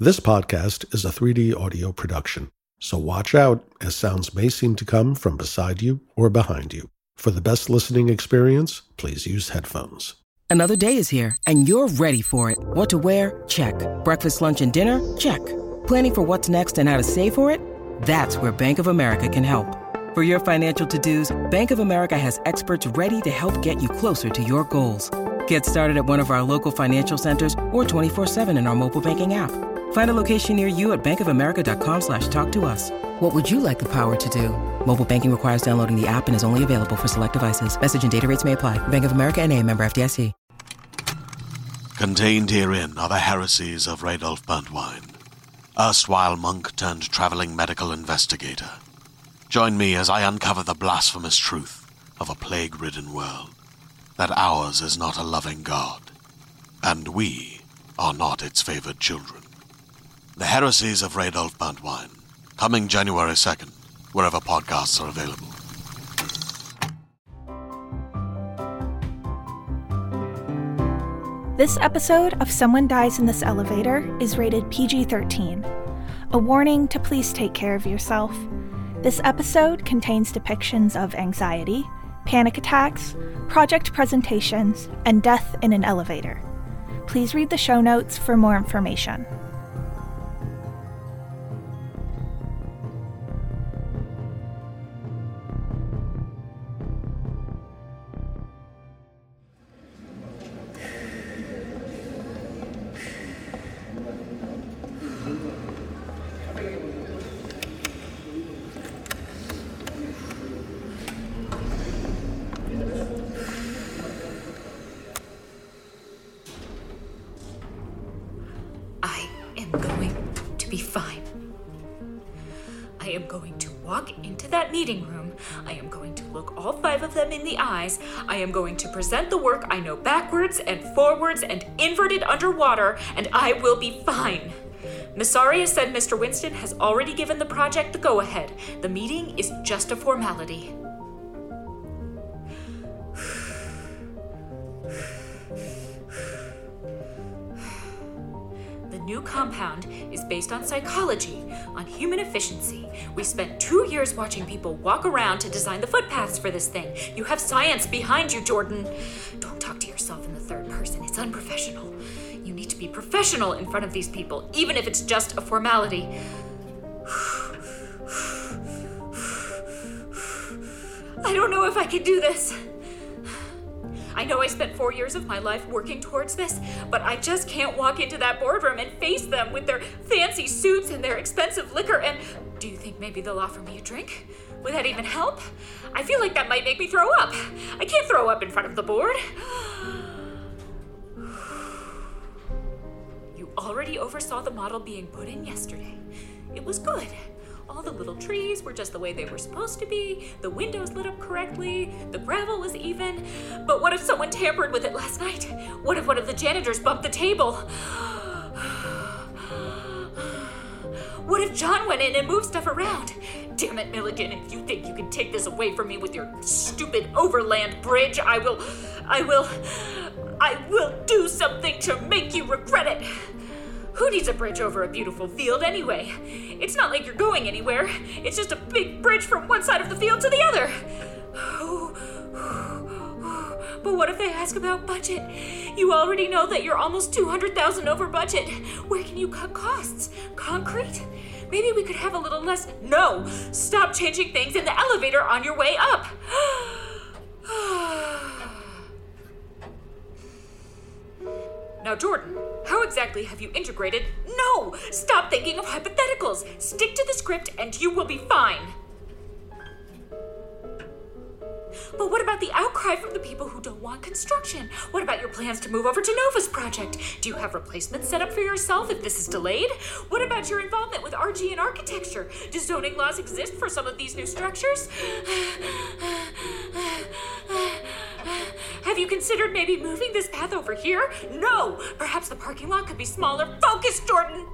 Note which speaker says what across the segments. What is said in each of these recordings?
Speaker 1: This podcast is a 3D audio production, so watch out as sounds may seem to come from beside you or behind you. For the best listening experience, please use headphones.
Speaker 2: Another day is here, and you're ready for it. What to wear? Check. Breakfast, lunch, and dinner? Check. Planning for what's next and how to save for it? That's where Bank of America can help. For your financial to dos, Bank of America has experts ready to help get you closer to your goals. Get started at one of our local financial centers or 24-7 in our mobile banking app. Find a location near you at bankofamerica.com slash talk to us. What would you like the power to do? Mobile banking requires downloading the app and is only available for select devices. Message and data rates may apply. Bank of America and a member FDIC.
Speaker 3: Contained herein are the heresies of Radolf Burntwine, erstwhile monk turned traveling medical investigator. Join me as I uncover the blasphemous truth of a plague ridden world that ours is not a loving God, and we are not its favored children. The Heresies of Radolf Burntwine, coming January 2nd, wherever podcasts are available.
Speaker 4: This episode of Someone Dies in This Elevator is rated PG 13. A warning to please take care of yourself. This episode contains depictions of anxiety, panic attacks, project presentations, and death in an elevator. Please read the show notes for more information.
Speaker 5: Be fine. I am going to walk into that meeting room. I am going to look all five of them in the eyes. I am going to present the work I know backwards and forwards and inverted underwater, and I will be fine. Missaria said Mr. Winston has already given the project the go ahead. The meeting is just a formality. New compound is based on psychology, on human efficiency. We spent two years watching people walk around to design the footpaths for this thing. You have science behind you, Jordan. Don't talk to yourself in the third person, it's unprofessional. You need to be professional in front of these people, even if it's just a formality. I don't know if I can do this. I know I spent four years of my life working towards this, but I just can't walk into that boardroom and face them with their fancy suits and their expensive liquor. And do you think maybe they'll offer me a drink? Would that even help? I feel like that might make me throw up. I can't throw up in front of the board. You already oversaw the model being put in yesterday. It was good. All the little trees were just the way they were supposed to be. The windows lit up correctly. The gravel was even. But what if someone tampered with it last night? What if one of the janitors bumped the table? What if John went in and moved stuff around? Damn it, Milligan, if you think you can take this away from me with your stupid overland bridge, I will. I will. I will do something to make you regret it! Who needs a bridge over a beautiful field anyway? It's not like you're going anywhere. It's just a big bridge from one side of the field to the other. But what if they ask about budget? You already know that you're almost 200,000 over budget. Where can you cut costs? Concrete? Maybe we could have a little less. No! Stop changing things in the elevator on your way up! Now, Jordan, how exactly have you integrated? No! Stop thinking of hypotheticals! Stick to the script and you will be fine! But what about the outcry from the people who don't want construction? What about your plans to move over to Nova's project? Do you have replacements set up for yourself if this is delayed? What about your involvement with RG and architecture? Do zoning laws exist for some of these new structures? Have you considered maybe moving this path over here? No! Perhaps the parking lot could be smaller. Focus, Jordan!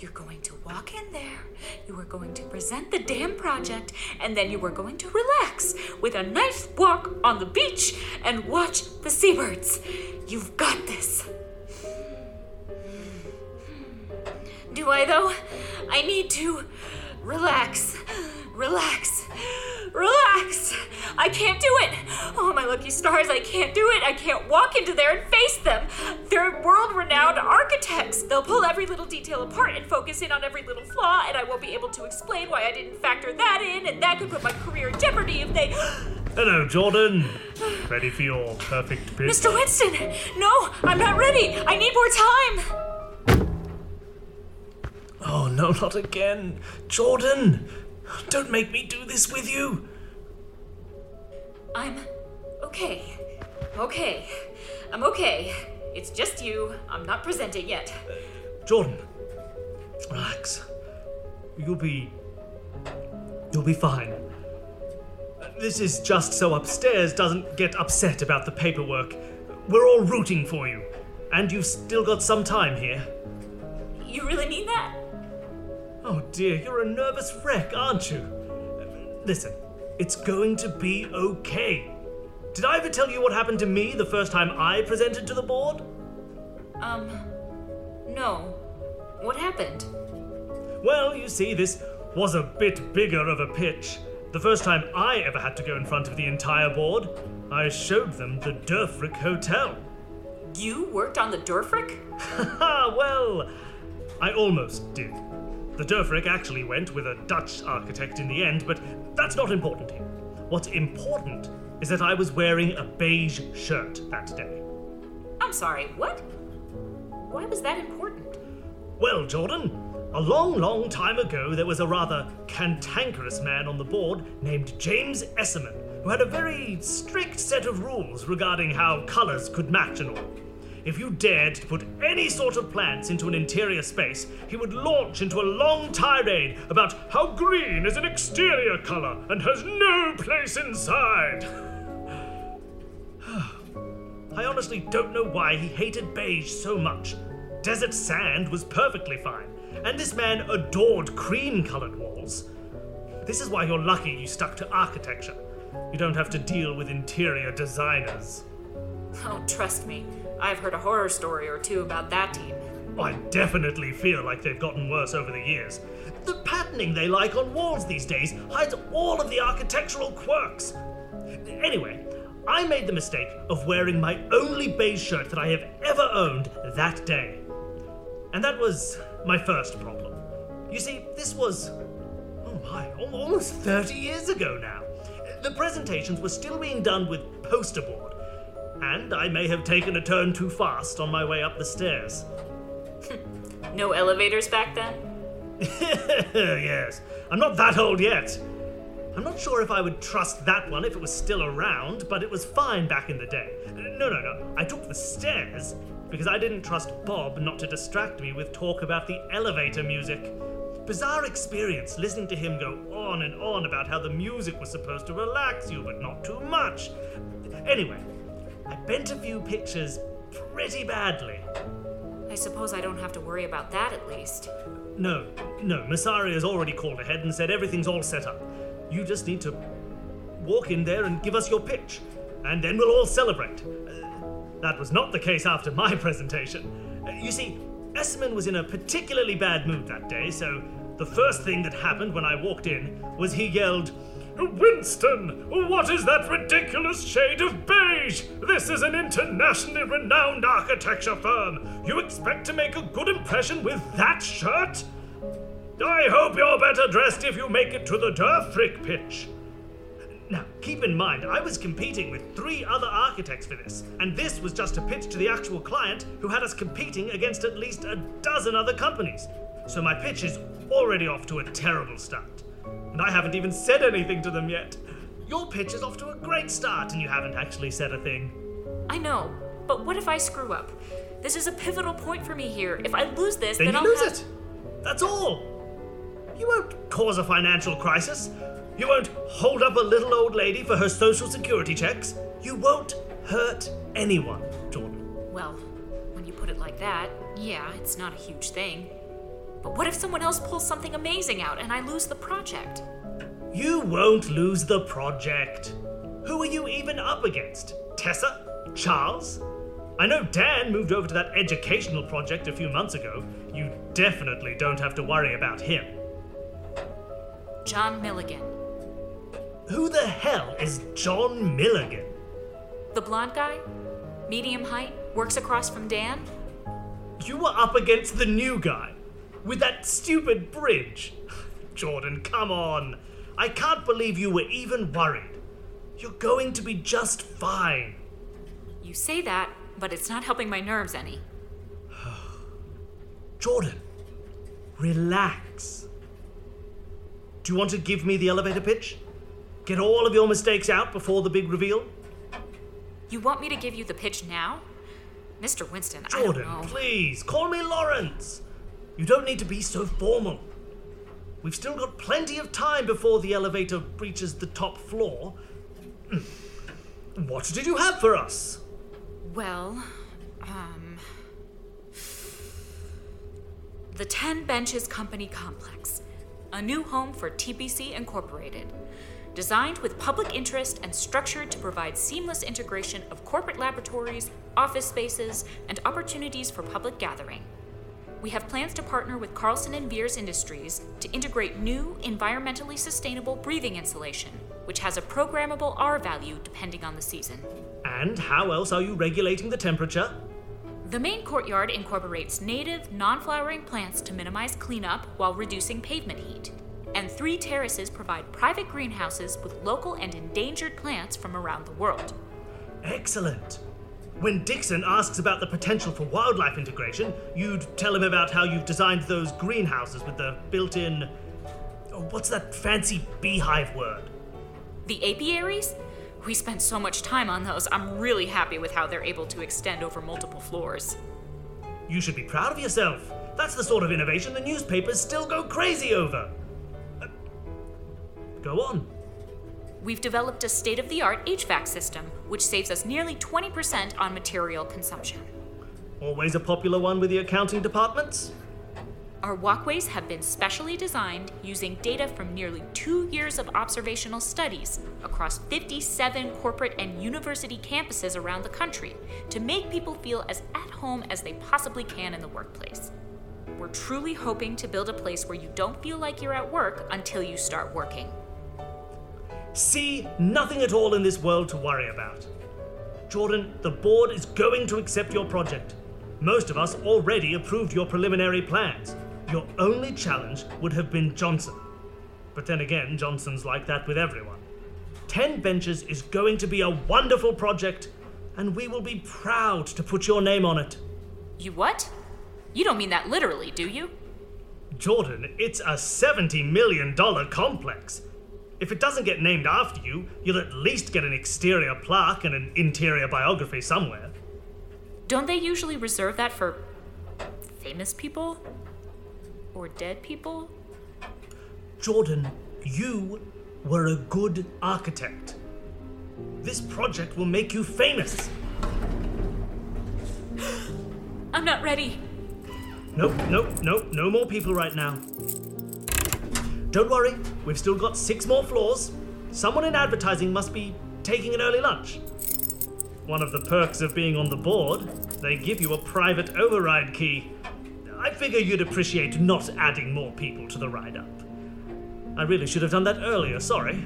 Speaker 5: You're going to walk in there. You are going to present the damn project, and then you are going to relax with a nice walk on the beach and watch the seabirds. You've got this. Do I, though? I need to relax, relax, relax. I can't do it. Oh, my lucky stars, I can't do it. I can't walk into there and face them. They're world renowned architects. They'll pull every little detail apart and focus in on every little flaw, and I won't be able to explain why I didn't factor that in, and that could put my career in jeopardy if they.
Speaker 6: Hello, Jordan. Ready for your perfect pitch?
Speaker 5: Mr. Winston! No, I'm not ready. I need more time.
Speaker 6: Oh, no, not again. Jordan! Don't make me do this with you!
Speaker 5: I'm okay. Okay. I'm okay. It's just you. I'm not presenting yet.
Speaker 6: Jordan, relax. You'll be. You'll be fine. This is just so upstairs doesn't get upset about the paperwork. We're all rooting for you. And you've still got some time here.
Speaker 5: You really mean that?
Speaker 6: Oh dear, you're a nervous wreck, aren't you? Listen, it's going to be okay. Did I ever tell you what happened to me the first time I presented to the board?
Speaker 5: Um, no. What happened?
Speaker 6: Well, you see, this was a bit bigger of a pitch. The first time I ever had to go in front of the entire board, I showed them the Durfrick Hotel.
Speaker 5: You worked on the Durfrick?
Speaker 6: Haha, well, I almost did. The Durfrick actually went with a Dutch architect in the end, but that's not important here. What's important is that I was wearing a beige shirt that day.
Speaker 5: I'm sorry, what? Why was that important?
Speaker 6: Well, Jordan, a long, long time ago there was a rather cantankerous man on the board named James Esserman, who had a very strict set of rules regarding how colours could match and all. If you dared to put any sort of plants into an interior space, he would launch into a long tirade about how green is an exterior color and has no place inside. I honestly don't know why he hated beige so much. Desert sand was perfectly fine, and this man adored cream colored walls. This is why you're lucky you stuck to architecture. You don't have to deal with interior designers.
Speaker 5: Oh, trust me. I've heard a horror story or two about that team.
Speaker 6: I definitely feel like they've gotten worse over the years. The patterning they like on walls these days hides all of the architectural quirks. Anyway, I made the mistake of wearing my only beige shirt that I have ever owned that day. And that was my first problem. You see, this was, oh my, almost 30 years ago now. The presentations were still being done with poster board and I may have taken a turn too fast on my way up the stairs.
Speaker 5: no elevators back then?
Speaker 6: yes, I'm not that old yet. I'm not sure if I would trust that one if it was still around, but it was fine back in the day. No, no, no. I took the stairs because I didn't trust Bob not to distract me with talk about the elevator music. Bizarre experience listening to him go on and on about how the music was supposed to relax you, but not too much. Anyway, I bent a few pictures pretty badly.
Speaker 5: I suppose I don't have to worry about that at least.
Speaker 6: No, no, Masari has already called ahead and said everything's all set up. You just need to walk in there and give us your pitch, and then we'll all celebrate. Uh, that was not the case after my presentation. Uh, you see, Esserman was in a particularly bad mood that day, so the first thing that happened when I walked in was he yelled, Winston, what is that ridiculous shade of beige? This is an internationally renowned architecture firm. You expect to make a good impression with that shirt? I hope you're better dressed if you make it to the Durfrick pitch. Now, keep in mind, I was competing with three other architects for this, and this was just a pitch to the actual client who had us competing against at least a dozen other companies. So my pitch is already off to a terrible start and I haven't even said anything to them yet. Your pitch is off to a great start, and you haven't actually said a thing.
Speaker 5: I know, but what if I screw up? This is a pivotal point for me here. If I lose this,
Speaker 6: then,
Speaker 5: then
Speaker 6: you
Speaker 5: I'll
Speaker 6: lose
Speaker 5: have...
Speaker 6: it. That's all. You won't cause a financial crisis. You won't hold up a little old lady for her social security checks. You won't hurt anyone, Jordan.
Speaker 5: Well, when you put it like that, yeah, it's not a huge thing. But what if someone else pulls something amazing out and I lose the project?
Speaker 6: You won't lose the project. Who are you even up against? Tessa? Charles? I know Dan moved over to that educational project a few months ago. You definitely don't have to worry about him.
Speaker 5: John Milligan.
Speaker 6: Who the hell is John Milligan?
Speaker 5: The blonde guy? Medium height? Works across from Dan?
Speaker 6: You were up against the new guy with that stupid bridge. Jordan, come on. I can't believe you were even worried. You're going to be just fine.
Speaker 5: You say that, but it's not helping my nerves any.
Speaker 6: Jordan, relax. Do you want to give me the elevator pitch? Get all of your mistakes out before the big reveal?
Speaker 5: You want me to give you the pitch now? Mr. Winston,
Speaker 6: Jordan,
Speaker 5: I don't know.
Speaker 6: please, call me Lawrence. You don't need to be so formal. We've still got plenty of time before the elevator reaches the top floor. What did you have for us?
Speaker 5: Well, um. The 10 Benches Company Complex, a new home for TBC Incorporated. Designed with public interest and structured to provide seamless integration of corporate laboratories, office spaces, and opportunities for public gathering. We have plans to partner with Carlson and Beers Industries to integrate new, environmentally sustainable breathing insulation, which has a programmable R value depending on the season.
Speaker 6: And how else are you regulating the temperature?
Speaker 5: The main courtyard incorporates native, non flowering plants to minimize cleanup while reducing pavement heat. And three terraces provide private greenhouses with local and endangered plants from around the world.
Speaker 6: Excellent. When Dixon asks about the potential for wildlife integration, you'd tell him about how you've designed those greenhouses with the built in. Oh, what's that fancy beehive word?
Speaker 5: The apiaries? We spent so much time on those, I'm really happy with how they're able to extend over multiple floors.
Speaker 6: You should be proud of yourself. That's the sort of innovation the newspapers still go crazy over. Uh, go on.
Speaker 5: We've developed a state of the art HVAC system, which saves us nearly 20% on material consumption.
Speaker 6: Always a popular one with the accounting departments?
Speaker 5: Our walkways have been specially designed using data from nearly two years of observational studies across 57 corporate and university campuses around the country to make people feel as at home as they possibly can in the workplace. We're truly hoping to build a place where you don't feel like you're at work until you start working.
Speaker 6: See, nothing at all in this world to worry about. Jordan, the board is going to accept your project. Most of us already approved your preliminary plans. Your only challenge would have been Johnson. But then again, Johnson's like that with everyone. Ten Benches is going to be a wonderful project, and we will be proud to put your name on it.
Speaker 5: You what? You don't mean that literally, do you?
Speaker 6: Jordan, it's a $70 million complex. If it doesn't get named after you, you'll at least get an exterior plaque and an interior biography somewhere.
Speaker 5: Don't they usually reserve that for famous people? Or dead people?
Speaker 6: Jordan, you were a good architect. This project will make you famous.
Speaker 5: I'm not ready.
Speaker 6: Nope, nope, nope, no more people right now. Don't worry, we've still got six more floors. Someone in advertising must be taking an early lunch. One of the perks of being on the board, they give you a private override key. I figure you'd appreciate not adding more people to the ride up. I really should have done that earlier, sorry.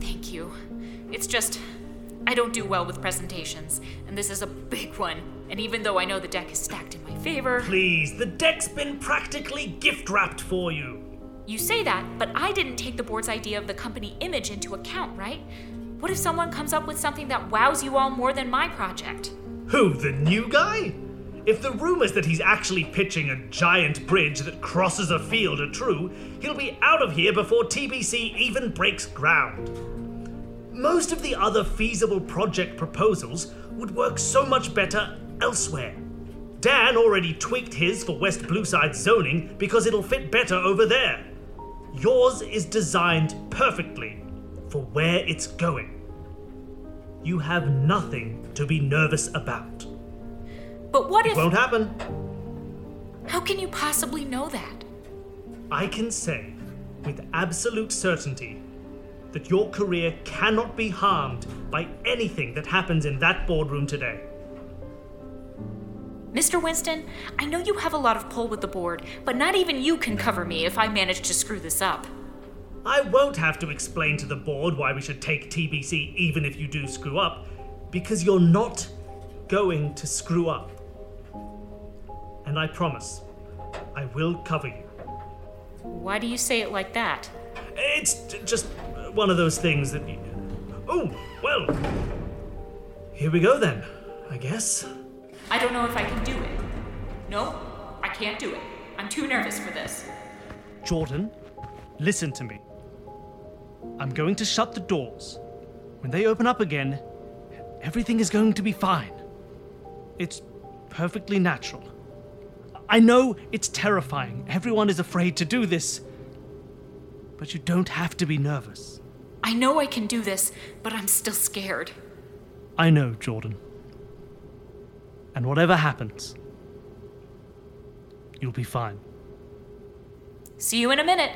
Speaker 5: Thank you. It's just, I don't do well with presentations, and this is a big one. And even though I know the deck is stacked in my favor.
Speaker 6: Please, the deck's been practically gift wrapped for you.
Speaker 5: You say that, but I didn't take the board's idea of the company image into account, right? What if someone comes up with something that wows you all more than my project?
Speaker 6: Who, the new guy? If the rumors that he's actually pitching a giant bridge that crosses a field are true, he'll be out of here before TBC even breaks ground. Most of the other feasible project proposals would work so much better elsewhere. Dan already tweaked his for West Blueside zoning because it'll fit better over there. Yours is designed perfectly for where it's going. You have nothing to be nervous about.
Speaker 5: But what
Speaker 6: It
Speaker 5: if.
Speaker 6: won't happen.
Speaker 5: How can you possibly know that?
Speaker 6: I can say with absolute certainty that your career cannot be harmed by anything that happens in that boardroom today.
Speaker 5: Mr. Winston, I know you have a lot of pull with the board, but not even you can cover me if I manage to screw this up.
Speaker 6: I won't have to explain to the board why we should take TBC even if you do screw up, because you're not going to screw up. And I promise, I will cover you.
Speaker 5: Why do you say it like that?
Speaker 6: It's just one of those things that. You... Oh, well. Here we go then, I guess.
Speaker 5: I don't know if I can do it. No, I can't do it. I'm too nervous for this.
Speaker 6: Jordan, listen to me. I'm going to shut the doors. When they open up again, everything is going to be fine. It's perfectly natural. I know it's terrifying. Everyone is afraid to do this. But you don't have to be nervous.
Speaker 5: I know I can do this, but I'm still scared.
Speaker 6: I know, Jordan. And whatever happens, you'll be fine.
Speaker 5: See you in a minute.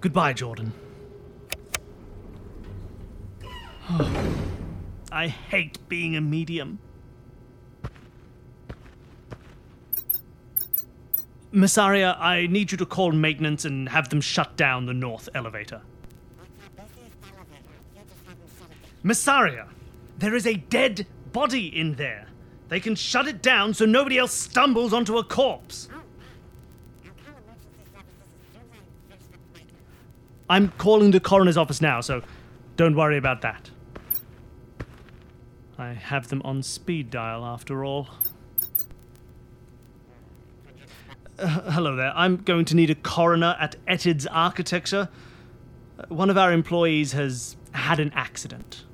Speaker 6: Goodbye, Jordan. I hate being a medium. Massaria, I need you to call maintenance and have them shut down the north elevator. Massaria, there is a dead body in there. They can shut it down so nobody else stumbles onto a corpse. I'm calling the coroner's office now, so don't worry about that. I have them on speed dial after all. Uh, hello there. I'm going to need a coroner at Etid's Architecture. Uh, One of our employees has had an accident.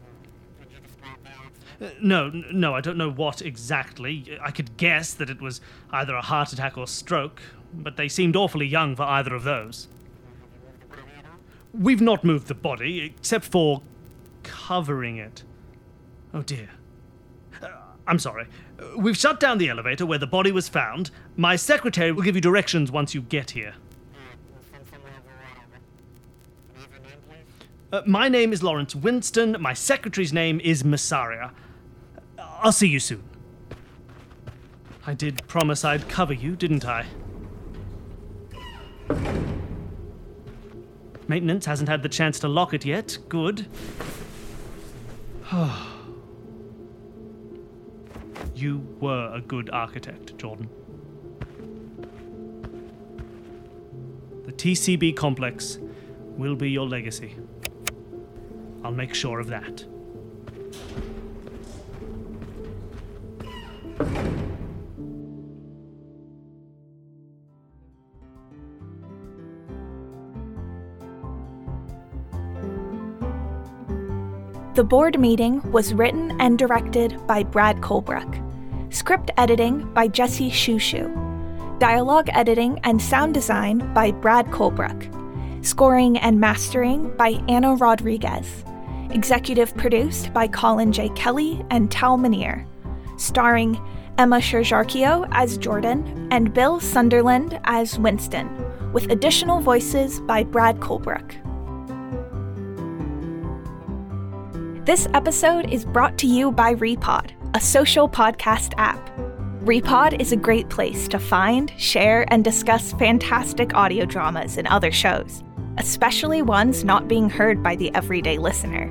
Speaker 6: No, no, I don't know what exactly. I could guess that it was either a heart attack or stroke, but they seemed awfully young for either of those. We've not moved the body, except for covering it. Oh dear. Uh, I'm sorry. We've shut down the elevator where the body was found. My secretary will give you directions once you get here. Uh, my name is Lawrence Winston. My secretary's name is Massaria. I'll see you soon. I did promise I'd cover you, didn't I? Maintenance hasn't had the chance to lock it yet. Good. you were a good architect, Jordan. The TCB complex will be your legacy. I'll make sure of that.
Speaker 4: The board meeting was written and directed by Brad Colbroock. Script editing by Jesse Schuschu. Dialogue editing and sound design by Brad Colbroock. Scoring and mastering by Anna Rodriguez. Executive produced by Colin J. Kelly and Tal Minear. Starring Emma Sherr-Ziarko as Jordan and Bill Sunderland as Winston, with additional voices by Brad Colbroock. This episode is brought to you by Repod, a social podcast app. Repod is a great place to find, share, and discuss fantastic audio dramas and other shows, especially ones not being heard by the everyday listener.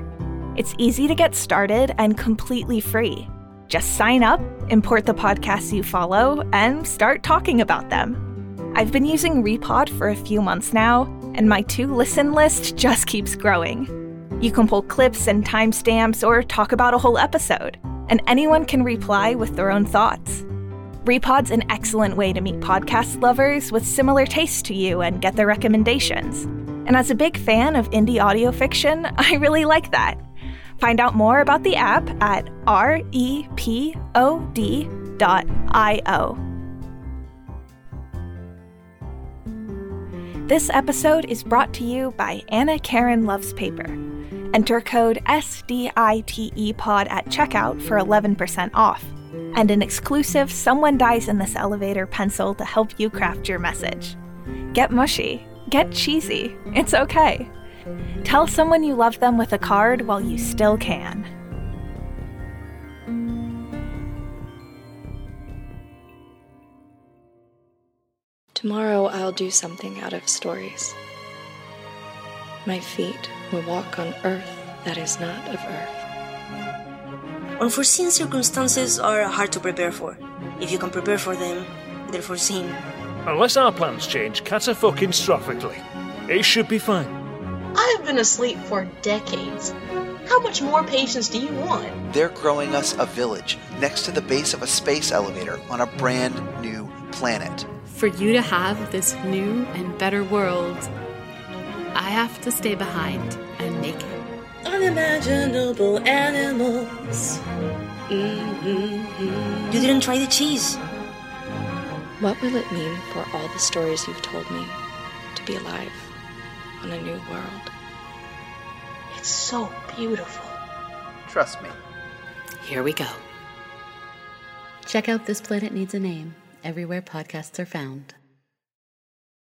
Speaker 4: It's easy to get started and completely free. Just sign up, import the podcasts you follow, and start talking about them. I've been using Repod for a few months now, and my to listen list just keeps growing. You can pull clips and timestamps or talk about a whole episode, and anyone can reply with their own thoughts. Repod's an excellent way to meet podcast lovers with similar tastes to you and get their recommendations. And as a big fan of indie audio fiction, I really like that. Find out more about the app at repod.io. This episode is brought to you by Anna Karen Loves Paper. Enter code SDITEPOD at checkout for 11% off. and an exclusive Someone Dies in This Elevator pencil to help you craft your message. Get mushy, get cheesy, it's okay. Tell someone you love them with a card while you still can.
Speaker 7: Tomorrow I'll do something out of stories. My feet will walk on earth that is not of earth.
Speaker 8: Unforeseen circumstances are hard to prepare for. If you can prepare for them, they're foreseen.
Speaker 9: Unless our plans change catastrophically, it should be fine.
Speaker 10: I've been asleep for decades. How much more patience do you want?
Speaker 11: They're growing us a village next to the base of a space elevator on a brand new planet.
Speaker 12: For you to have this new and better world, I have to stay behind and make it.
Speaker 8: Unimaginable animals. Mm-hmm. You didn't try the cheese.
Speaker 7: What will it mean for all the stories you've told me to be alive on a new world?
Speaker 10: It's so beautiful.
Speaker 11: Trust me.
Speaker 12: Here we go.
Speaker 13: Check out This Planet Needs a Name everywhere podcasts are found.